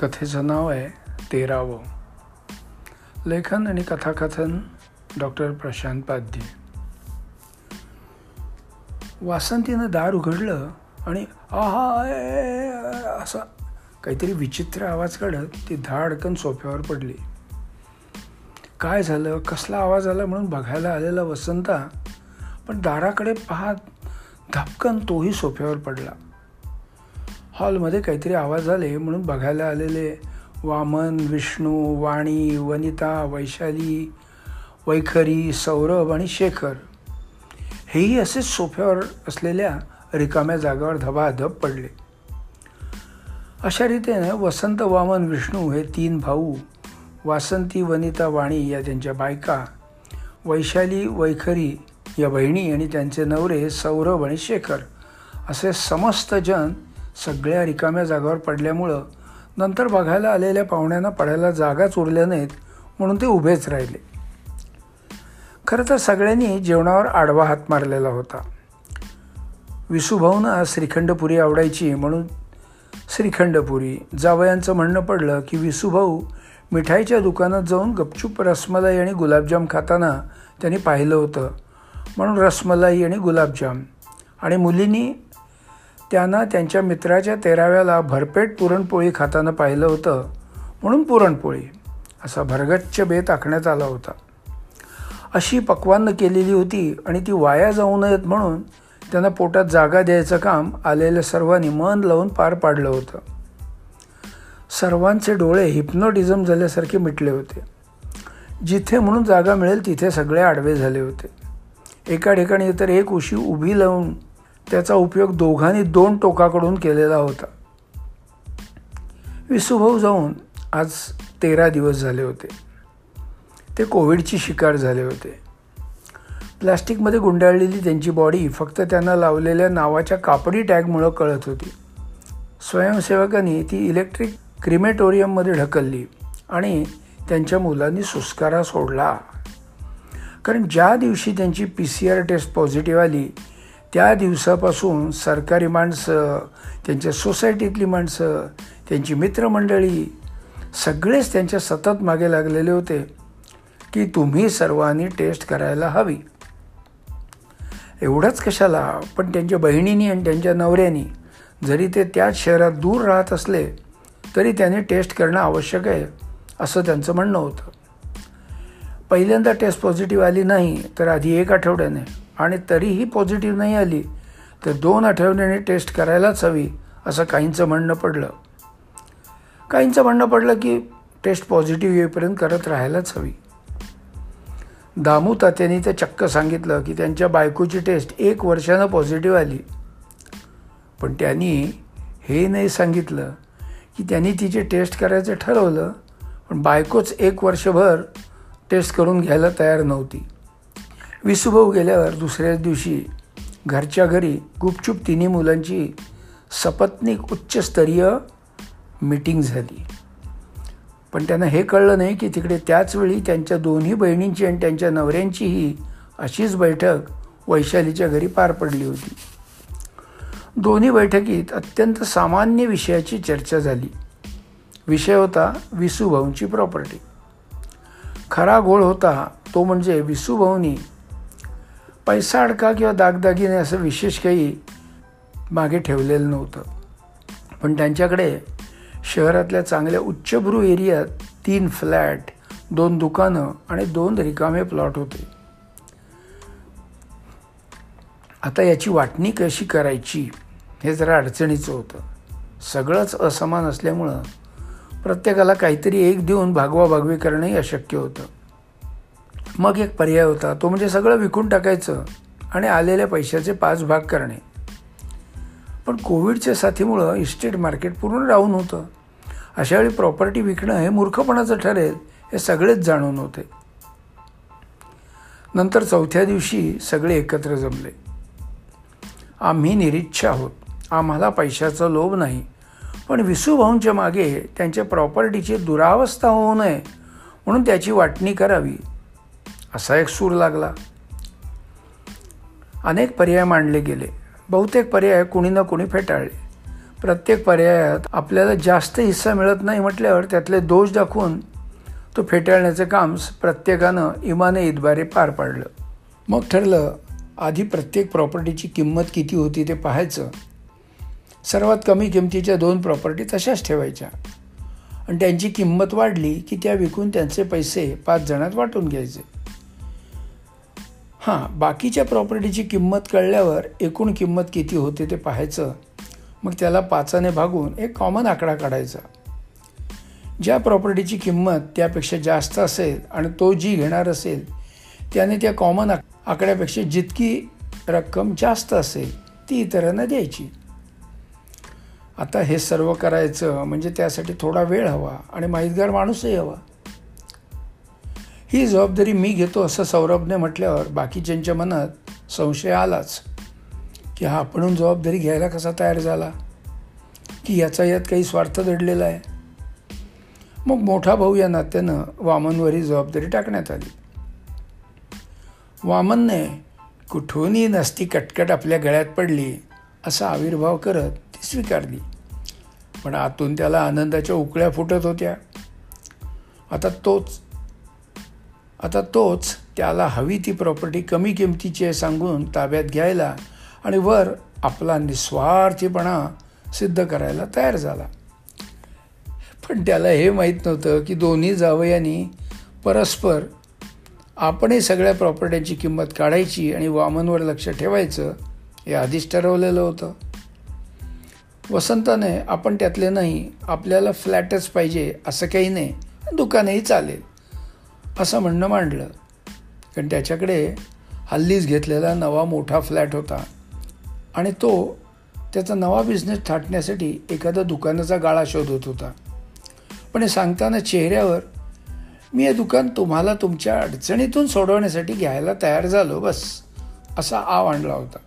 कथेचं नाव आहे तेरावं. लेखन आणि कथाकथन डॉक्टर प्रशांत पाध्ये. वासंतीनं दार उघडलं आणि आहा असा काहीतरी विचित्र आवाज काढत ती धाडकन सोफ्यावर पडली. काय झालं? कसला आवाज आला म्हणून बघायला आलेला वसंता पण दाराकडे पाहत धपकन तोही सोफ्यावर पडला. हॉलमध्ये काहीतरी आवाज आले म्हणून बघायला आलेले. वामन विष्णू वाणी वनिता वैशाली वैखरी सौरभ आणि शेखर. हेही असेच सोफ्यावर असलेल्या रिकाम्या जागावर धबाधब पडले. अशा रीतीने वसंत वामन विष्णू हे तीन भाऊ वासंती वनिता वाणी या त्यांच्या बायका वैशाली वैखरी या बहिणी आणि त्यांचे नवरे सौरभ आणि शेखर असे समस्त जन सगळ्या रिकाम्या जागावर पडल्यामुळं नंतर बघायला आलेल्या पाहुण्यांना पडायला जागाच उरल्या नाहीत म्हणून ते उभेच राहिले. खरं तर सगळ्यांनी जेवणावर आडवा हात मारलेला होता. विसूभाऊंना श्रीखंडपुरी आवडायची म्हणून श्रीखंडपुरी जावयांचं म्हणणं पडलं की विसुभाऊ मिठाईच्या दुकानात जाऊन गपचूप रसमलाई आणि गुलाबजाम खाताना त्यांनी पाहिलं होतं. म्हणून रसमलाई आणि गुलाबजाम आणि मुलींनी त्यांना त्यांच्या मित्राच्या तेराव्याला भरपेट पुरणपोळी खाताना पाहिलं होतं. म्हणून पुरणपोळी असा भरगच्च बेत आखण्यात आला होता. अशी पक्वान्न केलेली होती आणि ती वाया जाऊ नयेत म्हणून त्यांना पोटात जागा द्यायचं काम आलेल्या सर्वांनी मन लावून पार पाडलं होतं. सर्वांचे डोळे हिप्नोटिझम झाल्यासारखे मिटले होते. जिथे म्हणून जागा मिळेल तिथे सगळे आडवे झाले होते. एका ठिकाणी तर एक उशी उभी लावून त्याचा उपयोग दोघांनी दोन टोकाकडून केलेला होता. विसुभाऊ जाऊन आज तेरा दिवस झाले होते. ते कोविडची शिकार झाले होते. प्लॅस्टिकमध्ये गुंडाळलेली त्यांची बॉडी फक्त त्यांना लावलेल्या नावाच्या कापडी टॅगमुळं कळत होती. स्वयंसेवकांनी ती इलेक्ट्रिक क्रिमेटोरियममध्ये ढकलली आणि त्यांच्या मुलांनी सुस्कारा सोडला. कारण ज्या दिवशी त्यांची P C R test positive आली त्या दिवसापासून सरकारी माणसं त्यांच्या सोसायटीतली माणसं त्यांची मित्रमंडळी सगळेच त्यांच्या सतत मागे लागलेले होते की तुम्ही सर्वांनी टेस्ट करायला हवी. एवढंच कशाला पण त्यांच्या बहिणीनी आणि त्यांच्या नवऱ्यानी जरी ते त्याच शहरात दूर राहत असले तरी त्यांनी टेस्ट करणं आवश्यक आहे असं त्यांचं म्हणणं होतं. पहिल्यांदा टेस्ट पॉझिटिव्ह आली नाही तर आधी एक आठवड्याने आणि तरीही पॉझिटिव्ह नाही आली तर दोन आठवड्याने टेस्ट करायलाच हवी असं काहींचं म्हणणं पडलं. काहींचं म्हणणं पडलं की टेस्ट पॉझिटिव्ह येईपर्यंत करत राहायलाच हवी. दामू तात्यांनी ते चक्क सांगितलं की त्यांच्या बायकोची टेस्ट एक वर्षानं पॉझिटिव्ह आली. पण त्यांनी हे नाही सांगितलं की त्यांनी तिची टेस्ट करायचं ठरवलं पण बायकोच एक वर्षभर टेस्ट करून घ्यायला तयार नव्हती. विसुभाऊ गेल्यावर दुसऱ्याच दिवशी घरच्या घरी गुपचूप तिन्ही मुलांची सपत्निक उच्चस्तरीय मीटिंग झाली. पण त्यांना हे कळलं नाही की तिकडे त्याचवेळी त्यांच्या दोन्ही बहिणींची आणि त्यांच्या नवऱ्यांचीही अशीच बैठक वैशालीच्या घरी पार पडली होती. दोन्ही बैठकीत अत्यंत सामान्य विषयाची चर्चा झाली. विषय होता विसुभाऊंची प्रॉपर्टी खरा गोळ होता तो म्हणजे विसूभाऊनी पैसा अडका किंवा दागदागिने असं विशेष काही मागे ठेवलेलं नव्हतं. पण त्यांच्याकडे शहरातल्या चांगल्या उच्चभ्रू एरियात तीन फ्लॅट दोन दुकानं आणि दोन रिकामे प्लॉट होते. आता याची वाटणी कशी करायची हे जरा अडचणीचं होतं. सगळंच असमान असल्यामुळं प्रत्येकाला काहीतरी एक देऊन भागवाभागवी करणंही अशक्य होतं. मग एक पर्याय होता. तो म्हणजे सगळं विकून टाकायचं आणि आलेल्या पैशाचे पाच भाग करणे. पण कोविडच्या साथीमुळं इस्टेट मार्केट पूर्ण डाऊन होतं. अशावेळी प्रॉपर्टी विकणं हे मूर्खपणाचं ठरेल हे सगळेच जाणून होते. नंतर चौथ्या दिवशी सगळे एकत्र जमले. आम्ही निरीच्छ आहोत. आम्हाला पैशाचा लोभ नाही. पण विसूभाऊंच्या मागे त्यांच्या प्रॉपर्टीची दुरावस्था होऊ नये म्हणून त्याची वाटणी करावी. असा एक सूर लागला. अनेक पर्याय मांडले गेले. बहुतेक पर्याय कुणी ना कुणी फेटाळले. प्रत्येक पर्यायात आपल्याला जास्त हिस्सा मिळत नाही म्हटल्यावर त्यातले दोष दाखवून तो फेटाळण्याचं काम प्रत्येकानं इमाने इतबारे पार पाडलं. मग ठरलं आधी प्रत्येक प्रॉपर्टीची किंमत किती होती ते पाहायचं. सर्वात कमी किमतीच्या दोन प्रॉपर्टी तशाच ठेवायच्या. आणि त्यांची किंमत वाढली की त्या विकून त्यांचे पैसे पाच जणात वाटून घ्यायचे. हां बाकीच्या प्रॉपर्टीची किंमत कळल्यावर एकूण किंमत किती होते ते पाहायचं. मग त्याला पाचाने भागून एक कॉमन आकडा काढायचा. ज्या प्रॉपर्टीची किंमत त्यापेक्षा जास्त असेल आणि तो जी घेणार असेल त्याने त्या कॉमन आक आकड्यापेक्षा जितकी रक्कम जास्त असेल ती इतरांना द्यायची. आता हे सर्व करायचं म्हणजे त्यासाठी थोडा वेळ हवा आणि माहितगार माणूसही हवा. ही जबाबदारी मी घेतो असं सौरभने म्हटल्यावर बाकीच्यांच्या मनात संशय आलाच की हा आपण जबाबदारी घ्यायला कसा तयार झाला? की याचा यात काही स्वार्थ दडलेला आहे? मग मोठा भाऊ या नात्यानं वामनवरही जबाबदारी टाकण्यात आली. वामनने कुठूनही नसती कटकट आपल्या गळ्यात पडली असा आविर्भाव करत ती स्वीकारली. पण आतून त्याला आनंदाच्या उकळ्या फुटत होत्या. आता तोच आता तोच त्याला हवी ती प्रॉपर्टी कमी किमतीची आहे सांगून ताब्यात घ्यायला आणि वर आपला निस्वार्थीपणा सिद्ध करायला तयार झाला. पण त्याला हे माहीत नव्हतं की दोन्ही जावयांनी परस्पर आपणही सगळ्या प्रॉपर्ट्यांची किंमत काढायची आणि वामनवर लक्ष ठेवायचं हे आधीच ठरवलेलं होतं. वसंताने आपण त्यातले नाही आपल्याला फ्लॅटच पाहिजे असं काही नाही. दुकानही चालेल. असं म्हणणं मांडलं. कारण त्याच्याकडे हल्लीच घेतलेला नवा मोठा फ्लॅट होता. आणि तो त्याचा नवा बिझनेस थाटण्यासाठी एखादा दुकानाचा गाळा शोधत होता. पण हे सांगताना चेहऱ्यावर मी हे दुकान तुम्हाला तुमच्या अडचणीतून सोडवण्यासाठी घ्यायला तयार झालो बस असा आव आणला होता.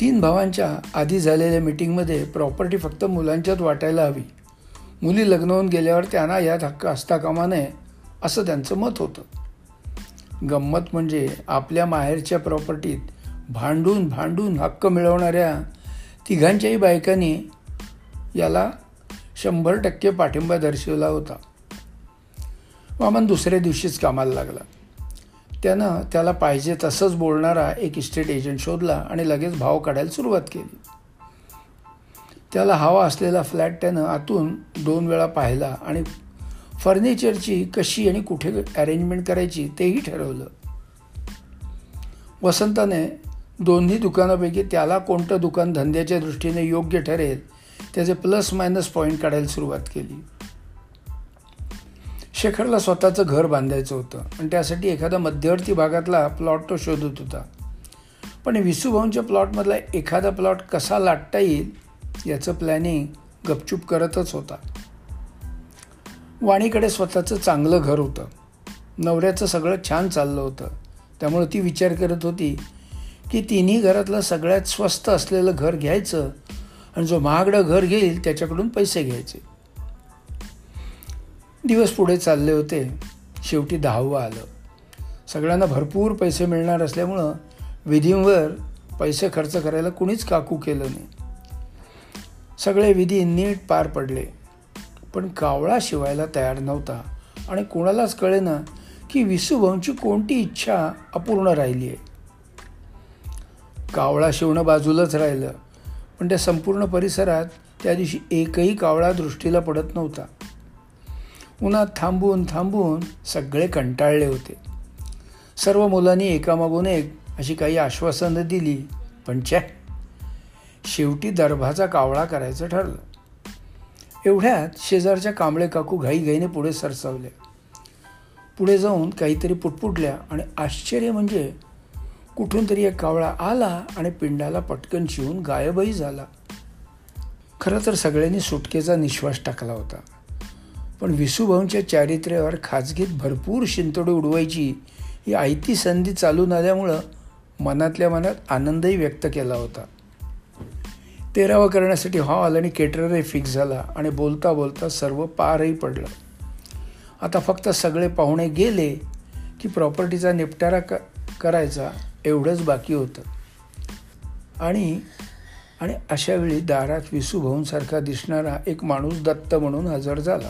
तीन भावांच्या आधी झालेल्या मिटिंगमध्ये प्रॉपर्टी फक्त मुलांच्यात वाटायला हवी. मुली लग्न होऊन गेल्यावर त्यांना यात हक्क असता कामा नये असं त्यांचं मत होतं. गंमत म्हणजे आपल्या माहेरच्या प्रॉपर्टीत भांडून भांडून हक्क मिळवणाऱ्या तिघांच्याही बायकांनी याला शंभर टक्के पाठिंबा दर्शवला होता. वामन दुसऱ्या दिवशीच कामाला लागला. त्यानं त्याला पाहिजे तसंच बोलणारा एक इस्टेट एजंट शोधला आणि लगेच भाव काढायला सुरुवात केली. त्याला हवा असलेला फ्लॅट त्यानं आतून दोन वेळा पाहिला आणि फर्निचरची कशी आणि कुठे अरेंजमेंट करायची तेही ठरवलं. वसंताने दोन्ही दुकानापैकी त्याला कोणतं दुकान धंद्याच्या दृष्टीने योग्य ठरेल त्याचे प्लस मायनस पॉईंट काढायला सुरुवात केली. शेखरला स्वतःचं घर बांधायचं होतं आणि त्यासाठी एखादा मध्यवर्ती भागातला प्लॉट तो शोधत होता. पण विसूभाऊंच्या प्लॉटमधला एखादा प्लॉट कसा लाटता येईल याचं प्लॅनिंग गपचूप करतच होता. वाणीकडे स्वतःचं चांगलं घर होतं. नवऱ्याचं सगळं छान चाललं होतं. त्यामुळे ती विचार करत होती की तिन्ही घरातलं सगळ्यात स्वस्त असलेलं घर घ्यायचं आणि जो महागडं घर घेईल त्याच्याकडून पैसे घ्यायचे. दिवस पुढे चालले होते. शेवटी दहावं आलं. सगळ्यांना भरपूर पैसे मिळणार असल्यामुळं विधींवर पैसे खर्च करायला कुणीच काकू केलं नाही. सगळे विधी नीट पार पडले. पण कावळा शिवायला तयार नव्हता. आणि कोणालाच कळेना की विसुभाऊंची कोणती इच्छा अपूर्ण राहिली आहे. कावळा शिवणं बाजूलाच राहिलं पण त्या संपूर्ण परिसरात त्या दिवशी एकही कावळा दृष्टीला पडत नव्हता. उन्हात थांबून थांबून सगळे कंटाळले होते. सर्व मुलांनी एकामागून एक अशी काही आश्वासनं दिली पण च्या शेवटी दर्भाचा कावळा करायचं ठरलं. एवढ्यात शेजारच्या कांबळे काकू घाईघाईने पुढे सरसावल्या पुढे जाऊन काहीतरी पुटपुटल्या आणि आश्चर्य म्हणजे कुठून तरी एक कावळा आला आणि पिंडाला पटकन शिवून गायबही झाला. खरं तर सगळ्यांनी सुटकेचा निश्वास टाकला होता. पण विसूभाऊंच्या चारित्र्यावर खाजगीत भरपूर शिंतोडी उडवायची ही आयती संधी चालून आल्यामुळं मनातल्या मनात आनंदही व्यक्त केला होता. तेरावा करण्यासाठी हॉल आणि केटररही फिक्स झाला आणि बोलता बोलता सर्व पारही पडलं. आता फक्त सगळे पाहुणे गेले की प्रॉपर्टीचा निपटारा क करायचा एवढंच बाकी होतं. आणि आणि अशावेळी दारात विसुभाऊंसारखा दिसणारा एक माणूस दत्त म्हणून हजर झाला.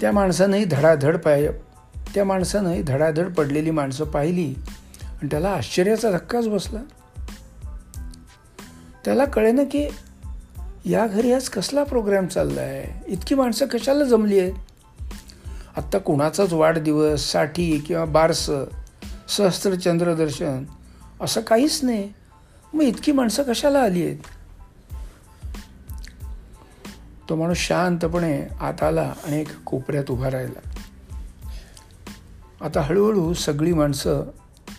त्या माणसानंही धडाधड पाय त्या माणसानंही धडाधड पडलेली माणसं पाहिली आणि त्याला आश्चर्याचा धक्काच बसला. त्याला कळे ना की या घरी आज कसला प्रोग्राम चालला आहे इतकी माणसं कशाला जमली आहेत? आत्ता कुणाचाच वाढदिवससाठी किंवा बारसं सहस्त्र चंद्रदर्शन असं काहीच नाही. मग इतकी माणसं कशाला आली आहेत? तो माणूस शांतपणे आत आला आणि एक कोपऱ्यात उभा राहिला. आता हळूहळू सगळी माणसं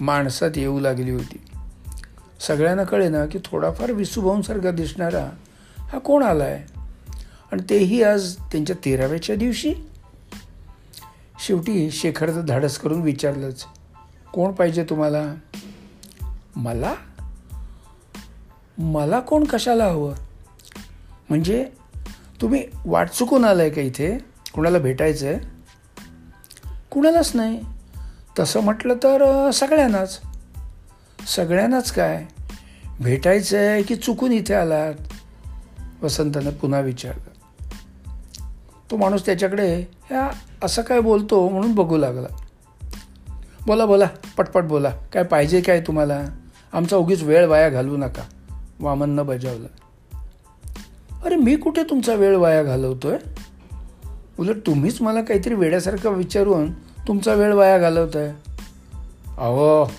माणसात येऊ लागली होती. सगळ्यांना कळे ना की थोडाफार विसुभाऊंसारखा दिसणारा हा कोण आला आहे आणि तेही आज त्यांच्या तेराव्याच्या दिवशी. शेवटी शेखरचं धाडस करून विचारलंच कोण पाहिजे तुम्हाला? मला? मला कोण कशाला हवं? म्हणजे तुम्ही वाट चुकून आलाय का इथे? कुणाला भेटायचं आहे कुणालाच नाही. तसं म्हटलं तर सगळ्यांनाच. सगळ्यांनाच काय? भेटायचं आहे की चुकून इथे आलात? वसंतानं पुन्हा विचारलं. तो माणूस त्याच्याकडे ह्या असं काय बोलतो? म्हणून बघू लागला. बोला बोला पटपट बोला. काय पाहिजे काय तुम्हाला? आमचा उगीच वेळ वाया घालवू नका. वामननं बजावलं. अरे मी कुठे तुमचा वेळ वाया घालवतोय? उलट तुम्हीच मला काहीतरी वेड्यासारखं विचारून तुमचा वेळ वाया घालवत आहे अहो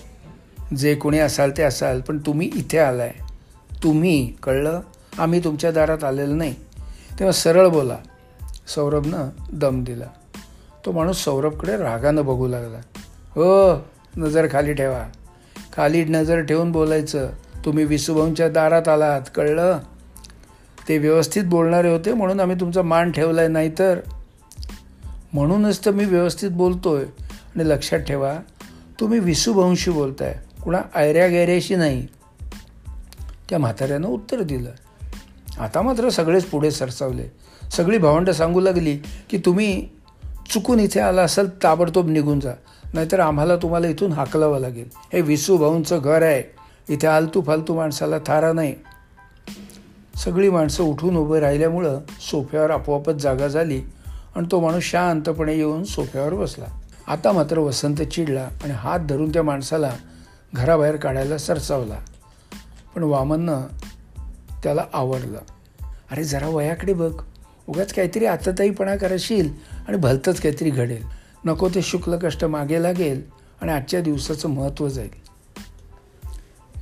जे कोणी असाल ते असाल पण तुम्ही इथे आलाय. तुम्ही कळलं? आम्ही तुमच्या दारात आलेलं नाही. तेव्हा सरळ बोला. सौरभनं दम दिला. तो माणूस सौरभकडे रागानं बघू लागला. हो नजर खाली ठेवा. खाली नजर ठेवून बोलायचं. तुम्ही विसुभाऊंच्या दारात आलात कळलं? ते व्यवस्थित बोलणारे होते म्हणून आम्ही तुमचा मान ठेवला आहे नाही तर म्हणूनच तर मी व्यवस्थित बोलतो आहे आणि लक्षात ठेवा तुम्ही विसुभाऊंशी बोलताय. कुणा आयऱ्या गैऱ्याशी नाही. त्या म्हाताऱ्यानं उत्तर दिलं. आता मात्र सगळेच पुढे सरसावले. सगळी भावंडं सांगू लागली की तुम्ही चुकून इथे आला असाल ताबडतोब निघून जा. नाहीतर आम्हाला तुम्हाला इथून हाकलावं लागेल. हे विसू भाऊंचं घर आहे. इथे आलतू फालतू माणसाला थारा नाही. सगळी माणसं उठून उभं राहिल्यामुळं सोफ्यावर आपोआपच जागा झाली आणि तो माणूस शांतपणे येऊन सोफ्यावर बसला. आता मात्र वसंत चिडला आणि हात धरून त्या माणसाला घराबाहेर काढायला सरसावला. पण वामननं त्याला आवडलं अरे जरा वयाकडे बघ. उगाच काहीतरी आतताईपणा करशील आणि भलतंच काहीतरी घडेल. नको ते शुक्ल कष्ट मागे लागेल आणि आजच्या दिवसाचं महत्त्व जाईल.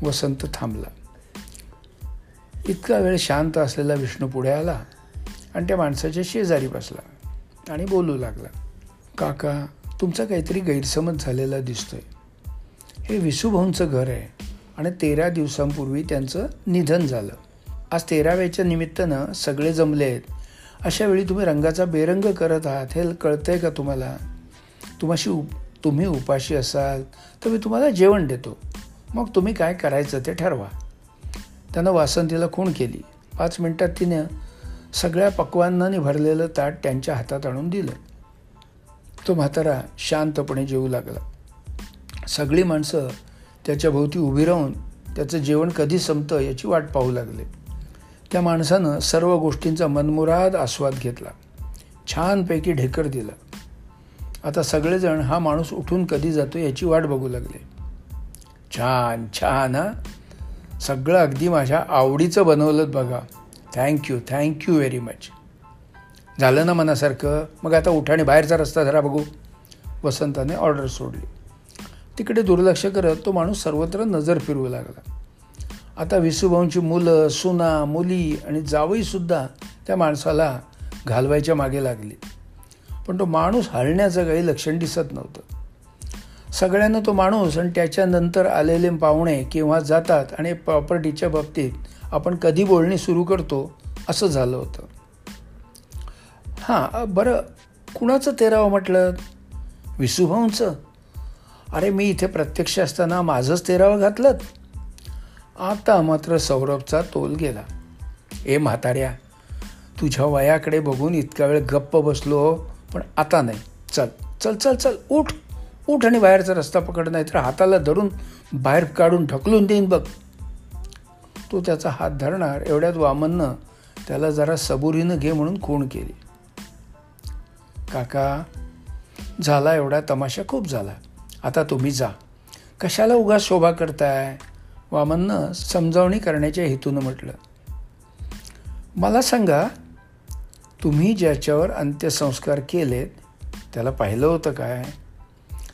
वसंत थांबला. इतका वेळ शांत असलेला विष्णू पुढे आला आणि त्या माणसाच्या शेजारी बसला आणि बोलू लागला. काका तुमचा काहीतरी गैरसमज झालेला दिसतोय. हे विसुभाऊंचं घर आहे. आणि तेरा दिवसांपूर्वी त्यांचं निधन झालं. आज तेराव्याच्या निमित्तानं सगळे जमले आहेत. अशा वेळी तुम्ही रंगाचा बेरंग करत आहात हे कळतं आहे का तुम्हाला? तुम्हाशी उप तुम्ही उपाशी असाल तर मी तुम्हाला जेवण देतो. मग तुम्ही काय करायचं ते ठरवा. त्यानं वासंतीला खूण केली. पाच मिनटात तिनं सगळ्या पक्वांनाने भरलेलं ताट त्यांच्या हातात आणून दिलं. तो म्हातारा शांतपणे जेवू लागला. सगळी माणसं त्याच्याभोवती उभी राहून त्याचं जेवण कधी संपतं याची वाट पाहू लागले. त्या माणसानं सर्व गोष्टींचा मनमुराद आस्वाद घेतला. छानपैकी ढेकर दिला. आता सगळेजण हा माणूस उठून कधी जातो याची वाट बघू लागले. छान छान हा. सगळं अगदी माझ्या आवडीचं बनवलं बघा. थँक्यू थँक्यू व्हेरी मच झालं ना मनासारखं? मग आता उठाने बाहेरचा रस्ता धरा बघू. वसंताने ऑर्डर सोडली. तिकडे दुर्लक्ष करत तो माणूस सर्वत्र नजर फिरवू लागला. आता विसुभाऊंची मुलं सुना मुली आणि जावईसुद्धा त्या माणसाला घालवायच्या मागे लागली. पण तो माणूस हलण्याचं काही लक्षण दिसत नव्हतं. सगळ्यांना तो माणूस आणि त्याच्यानंतर आलेले पाहुणे केव्हा जातात आणि प्रॉपर्टीच्या बाबतीत आपण कधी बोलणी सुरू करतो असं झालं होतं. हां बरं कुणाचं तेरावं म्हटलं? विसुभाऊंचं अरे मी इथे प्रत्यक्ष असताना माझंच तेरावं घातलं आता मात्र सौरभचा तोल गेला. ए म्हाताऱ्या तुझ्या वयाकडे बघून इतका वेळ गप्प बसलो हो, पण आता नाही. चल चल चल चल उठ. उठ आणि बाहेरचा रस्ता पकड नाही तर हाताला धरून बाहेर काढून ढकलून देईन बघ. तो त्याचा हात धरणार एवढ्यात वामननं त्याला जरा सबुरीनं घे म्हणून खूण केली. काका झाला एवढा तमाशा खूप झाला. आता तुम्ही जा. कशाला उगा शोभा करताय? वामननं समजावणी करण्याच्या हेतूनं म्हटलं. मला सांगा तुम्ही ज्याच्यावर अंत्यसंस्कार केलेत त्याला पाहिलं होतं काय?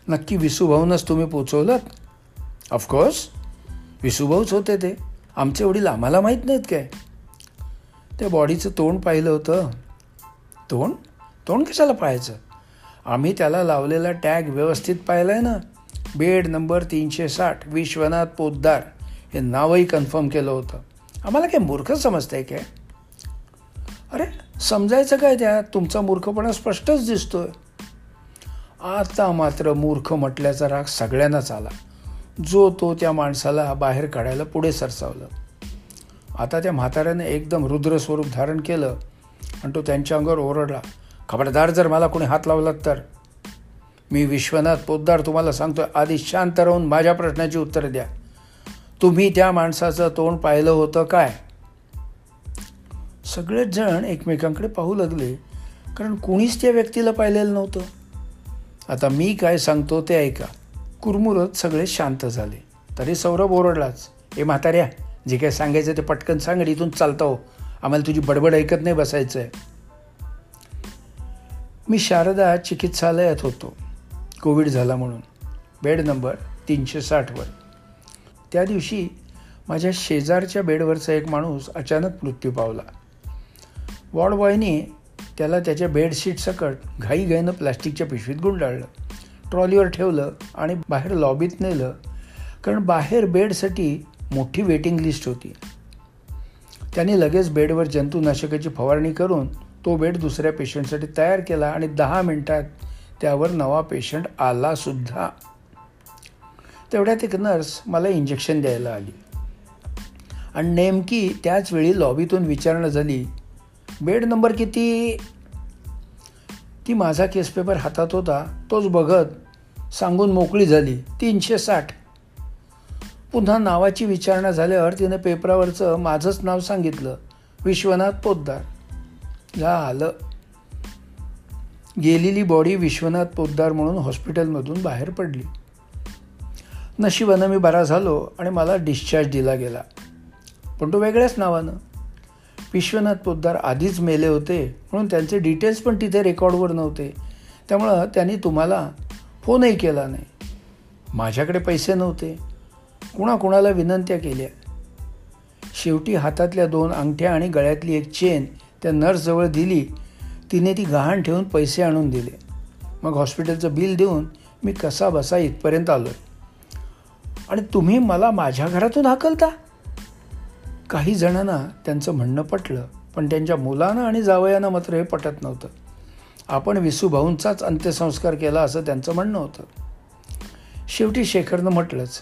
नक्की विसुभाऊनच तुम्ही पोचवलं ऑफकोर्स विसुभाऊच होते ते. आमचे वडील आम्हाला माहीत नाहीत काय? त्या बॉडीचं तोंड पाहिलं होतं. तोंड? तोंड कशाला पाहायचं? आम्ही त्याला लावलेला टॅग व्यवस्थित पाहिला आहे ना? बेड नंबर तीनशे साठ विश्वनाथ पोद्दार हे नावही कन्फर्म केलं होतं. आम्हाला काय मूर्ख समजतंय काय? अरे समजायचं काय त्या? तुमचा मूर्खपणा स्पष्टच दिसतोय. आता मात्र मूर्ख म्हटल्याचा राग सगळ्यांनाच आला. जो तो त्या माणसाला बाहेर काढायला पुढे सरसावलं. आता त्या म्हाताऱ्याने एकदम रुद्र स्वरूप धारण केलं आणि तो त्यांच्या अंगावर ओरडला. खबरदार जर मला कोणी हात लावलात तर? मी विश्वनाथ पोद्दार तुम्हाला सांगतोय आधी शांत राहून माझ्या प्रश्नाची उत्तरं द्या. तुम्ही त्या माणसाचं तोंड पाहिलं होतं काय? सगळेच जण एकमेकांकडे पाहू लागले कारण कोणीच त्या व्यक्तीला पाहिलेलं नव्हतं. आता मी काय सांगतो ते ऐका. कुरमुरत सगळे शांत झाले. तरी सौरभ ओरडलाच ए म्हाताऱ्या जे काय सांगायचं ते पटकन सांग इथून चालतो हो. आम्हाला तुझी बडबड ऐकत नाही बसायचं आहे मी शारदा चिकित्सालयात होतो. कोविड झाला म्हणून. बेड नंबर तीनशे साठवर त्या दिवशी माझ्या शेजारच्या बेडवरचा एक माणूस अचानक मृत्यू पावला. वॉर्डबॉयने त्याला त्याच्या बेडशीटसकट घाईघाईनं प्लॅस्टिकच्या पिशवीत गुंडाळलं. ट्रॉलीवर ठेवलं आणि बाहेर लॉबीत नेलं. कारण बाहेर बेडसाठी मोठी वेटिंग लिस्ट होती. त्याने लगेच बेडवर जंतुनाशकाची फवारणी करून तो बेड दुसऱ्या पेशंटसाठी तयार केला आणि दहा मिनिटात त्यावर नवा पेशंट आलासुद्धा तेवढ्यात एक नर्स मला इंजेक्शन द्यायला आली. आणि नेमकी त्याच वेळी लॉबीतून विचारणा झाली बेड नंबर किती? ती माझा केस पेपर हातात होता तोच बघत सांगून मोकळी झाली तीनशे साठ. पुन्हा नावाची विचारणा झाल्यावर तिने पेपरावरचं माझंच नाव सांगितलं विश्वनाथ पोद्दार. झालं. गेलेली बॉडी विश्वनाथ पोद्दार म्हणून हॉस्पिटलमधून बाहेर पडली. नशिबानं मी बरा झालो आणि मला डिस्चार्ज दिला गेला. पण तो वेगळ्याच नावानं. विश्वनाथ पोद्दार आधीच मेले होते म्हणून त्यांचे डिटेल्स पण तिथे रेकॉर्डवर नव्हते. त्यामुळं त्यांनी तुम्हाला फोनही केला नाही. माझ्याकडे पैसे नव्हते. कुणाकुणाला विनंत्या केल्या. शेवटी हातातल्या दोन अंगठ्या आणि गळ्यातली एक चेन त्या नर्सजवळ दिली तिने ती गहाण ठेवून पैसे आणून दिले. मग हॉस्पिटलचं बिल देऊन मी कसा बसा इथपर्यंत आलो आणि तुम्ही मला माझ्या घरातून हाकलता? काही जणांना त्यांचं म्हणणं पटलं पण त्यांच्या मुलानं आणि जावयानं मात्र हे पटत नव्हतं. आपण विसूभाऊंचाच अंत्यसंस्कार केला असं त्यांचं म्हणणं होतं. शेवटी शेखरनं म्हटलंच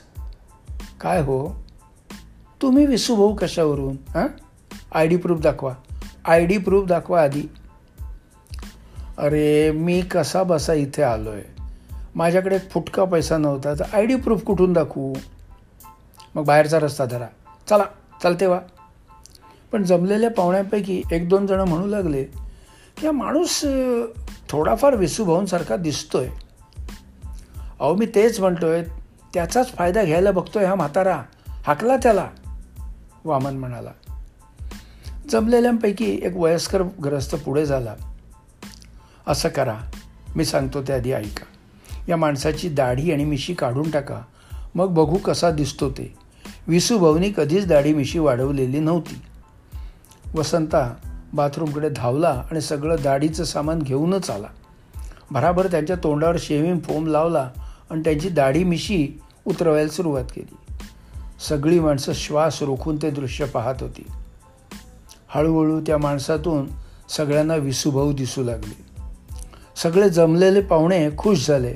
काय हो? तुम्ही विसूभाऊ कशावरून हां? आय डी प्रूफ दाखवा. आय डी प्रूफ दाखवा आधी. अरे मी कसा बसा इथे आलो आहे माझ्याकडे फुटका पैसा नव्हता तर आय डी प्रूफ कुठून दाखवू? मग बाहेरचा रस्ता धरा. चला चालते वा. पण जमलेल्या पाहुण्यांपैकी एक दोन जणं म्हणू लागले की हा माणूस थोडाफार विसूभाऊंसारखा दिसतोय. अहो मी तेच म्हणतोय त्याचाच फायदा घ्यायला बघतोय हा म्हातारा. हाकला त्याला. वामन म्हणाला जमलेल्यांपैकी एक वयस्कर ग्रस्त पुढे झाला. असं करा मी सांगतो ते आधी ऐका. या माणसाची दाढी आणि मिशी काढून टाका. मग बघू कसा दिसतो ते. विसूभवनी कधीच दाढी मिशी वाढवलेली नव्हती. वसंता बाथरूमकडे धावला आणि सगळं दाढीचं सामान घेऊनच आला. भराभर त्यांच्या तोंडावर शेविंग फोम लावला आणि त्यांची दाढी मिशी उतरवायला सुरुवात केली. सगळी माणसं श्वास रोखून ते दृश्य पाहत होती. हळूहळू त्या माणसातून सगळ्यांना विसुभाऊ दिसू लागले. सगळे जमलेले पाहुणे खुश झाले.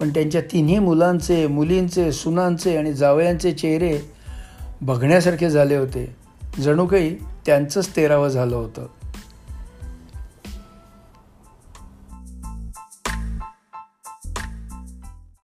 पण त्यांच्या तिन्ही मुलांचे मुलींचे सुनांचे आणि जावयांचे चेहरे बघण्यासारखे झाले होते. जणू काही त्यांचंच तेरावं झालं होतं.